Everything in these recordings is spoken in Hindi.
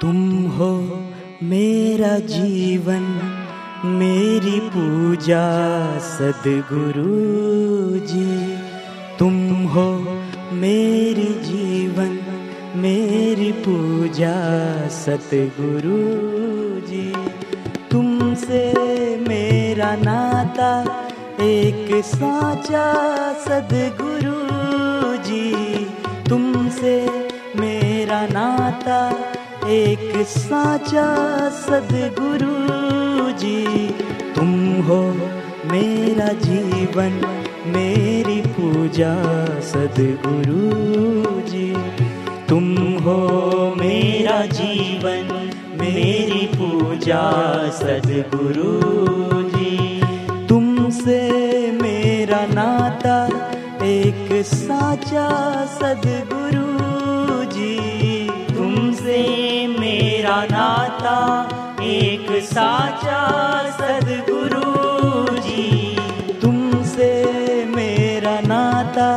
तुम हो मेरा जीवन, मेरी पूजा सदगुरु जी। तुम हो मेरी जीवन, मेरी पूजा सतगुरु जी। तुमसे मेरा नाता, एक साचा सदगुरु जी। तुमसे मेरा नाता एक साचा सदगुरु जी, तुम हो मेरा जीवन, मेरी पूजा सदगुरु जी। तुम हो मेरा जीवन, मेरी पूजा सदगुरु जी। तुमसे मेरा नाता एक साचा सदगुरु मेरा नाता एक साचा सदगुरु जी। तुमसे मेरा नाता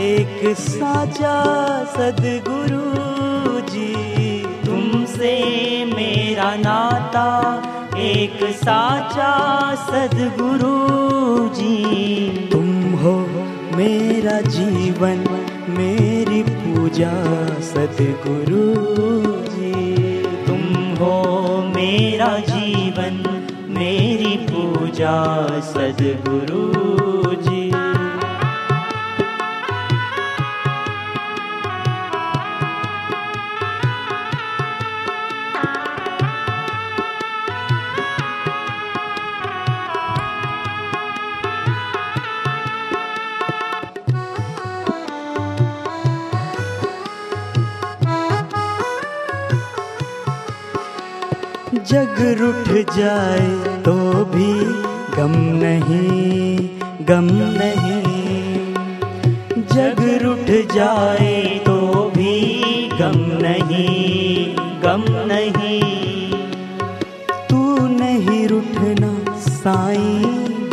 एक साचा सदगुरु जी। तुमसे मेरा नाता एक साचा सदगुरु जी। तुम हो मेरा जीवन, मेरी पूजा सदगुरु मेरा जीवन मेरी पूजा सदगुरु जग रुठ जाए तो भी गम नहीं गम नहीं। जग रुठ जाए तो भी गम नहीं गम नहीं। तू नहीं रुठना साई,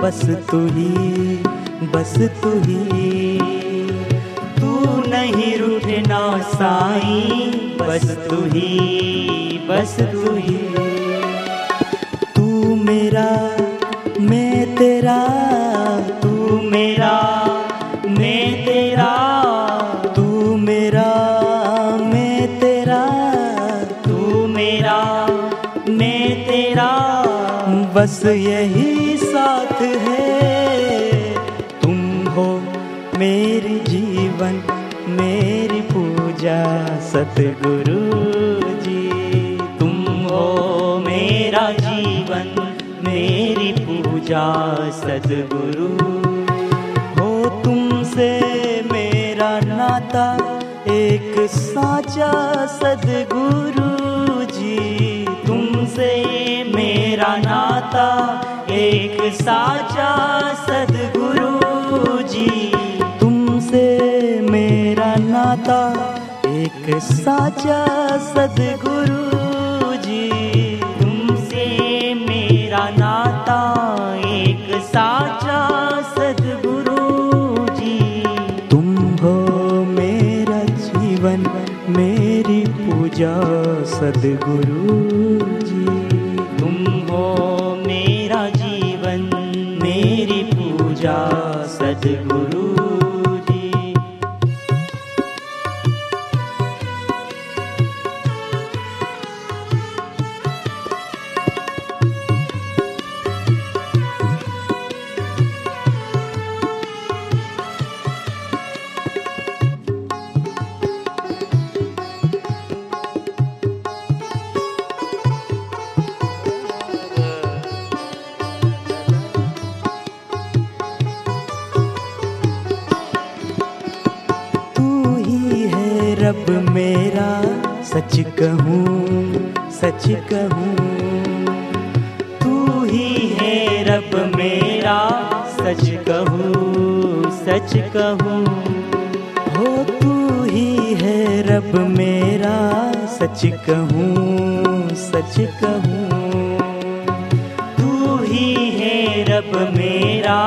बस तू ही, बस तू ही। तू नहीं रुठना साई, बस तू ही, बस तू ही। मैं तेरा बस यही साथ है। तुम हो मेरी जीवन, मेरी पूजा, सतगुरु जी। तुम हो मेरा जीवन, मेरी पूजा सदगुरु हो तुमसे मेरा नाता, एक साचा सदगुरु जी। तुमसे मेरा नाता, एक साचा सदगुरु जी। तुमसे मेरा नाता, एक साचा सदगुरु जी। तुमसे मेरा नाता, एक साचा सदगुरु जी। तुम हो मेरा जीवन, मेरी पूजा सदगुरु मेरी पूजा सदगुरु सच कहूँ सच कहूँ, तू ही है रब मेरा। सच कहूँ सच कहूँ, हो तू ही है रब मेरा। सच कहूँ सच कहूँ, तू ही है रब मेरा।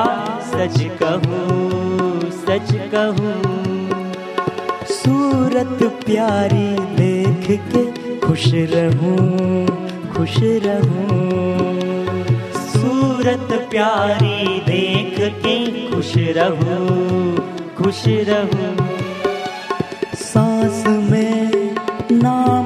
सच कहूँ सच कहूँ सूरत प्यारी देख के खुश रहूँ खुश रहूँ। सूरत प्यारी देख के खुश रहूँ खुश रहूँ। सांस में नाम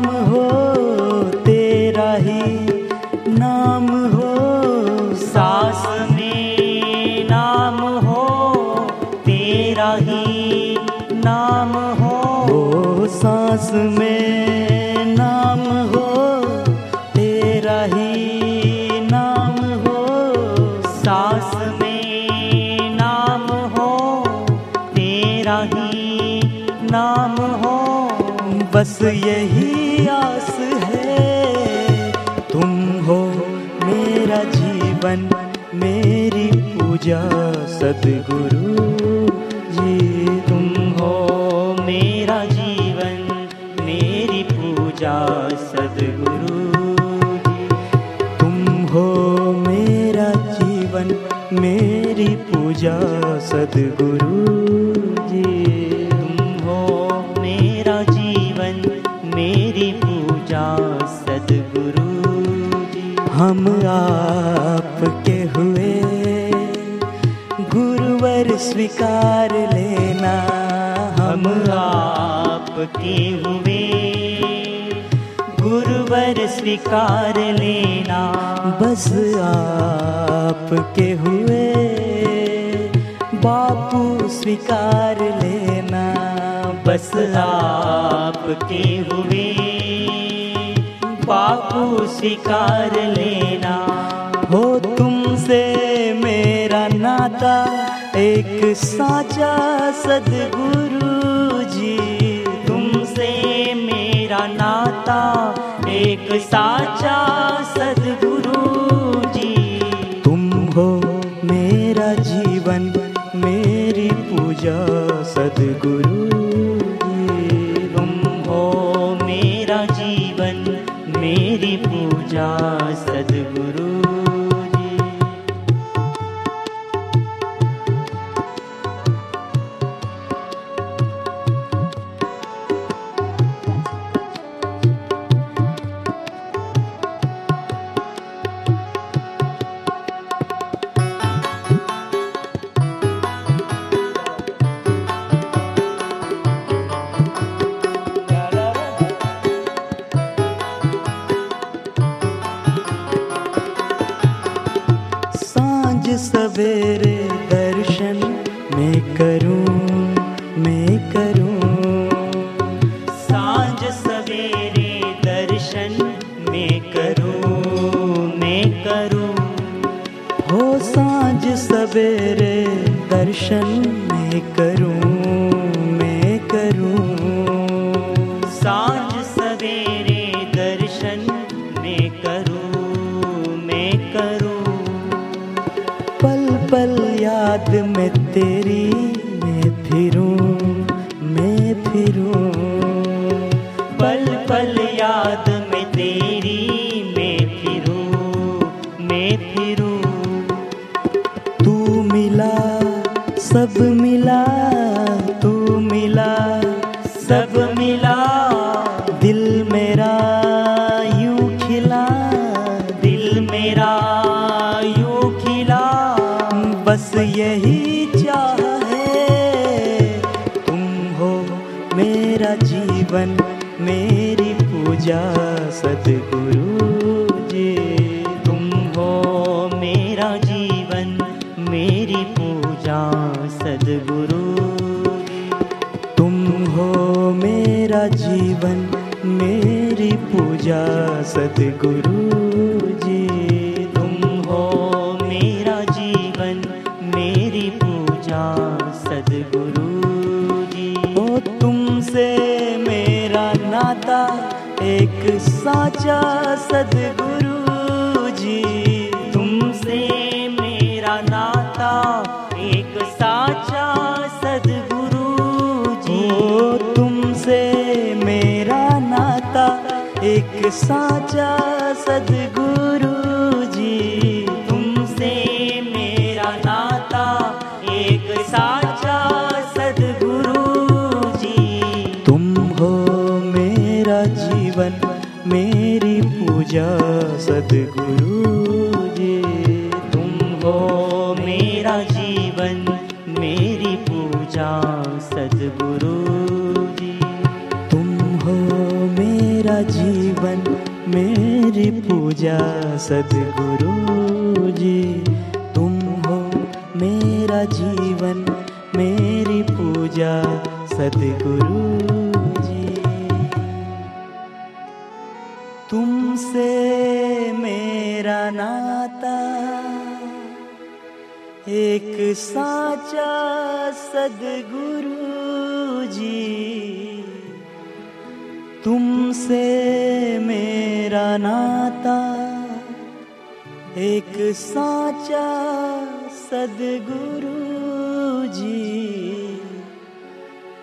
बस यही आस है। तुम हो मेरा जीवन, मेरी पूजा सदगुरु। जी तुम हो मेरा जीवन, मेरी पूजा सदगुरु। तुम हो मेरा जीवन, मेरी पूजा सदगुरु। हम आपके हुए। गुरुवर स्वीकार लेना हम आपके हुए। गुरुवर स्वीकार लेना बस आपके हुए। बापू स्वीकार लेना बस आपके हुए। बापू स्वीकार लेना। हो तुमसे मेरा नाता, एक साचा सदगुरु जी। तुमसे मेरा नाता, एक साचा सदगुरु जी। तुम हो मेरा जीवन, मेरी पूजा सदगुरु। सवेरे दर्शन मैं करूँ मैं करूँ। साँझ सवेरे दर्शन मैं करूँ मैं करूँ। हो साँझ सवेरे दर्शन मैं करूँ। पल याद में तेरी मैं फिरूं मैं फिरूं। पल पल याद में तेरी मैं फिरूं मैं फिरूं। तू मिला, सब मिला, तू मिला, सब मिला। जीवन मेरी पूजा सतगुरु जी। तुम हो मेरा जीवन मेरी पूजा सतगुरु जी। ओ तुमसे मेरा नाता एक साचा सदगुरु एक साचा सदगुरु जी, तुमसे मेरा नाता। एक साचा सदगुरु जी, तुम हो मेरा जीवन, मेरी पूजा सदगुरु जी। तुम हो मेरा जीवन, मेरी पूजा जीवन मेरी पूजा सदगुरु जी। तुम हो मेरा जीवन, मेरी पूजा सदगुरु जी। तुमसे मेरा नाता, एक साचा सदगुरु जी। तुमसे मेरा नाता एक साचा सदगुरु जी।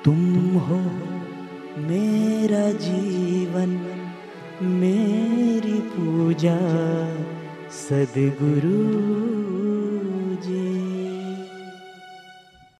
तुम हो मेरा जीवन मेरी पूजा सदगुरु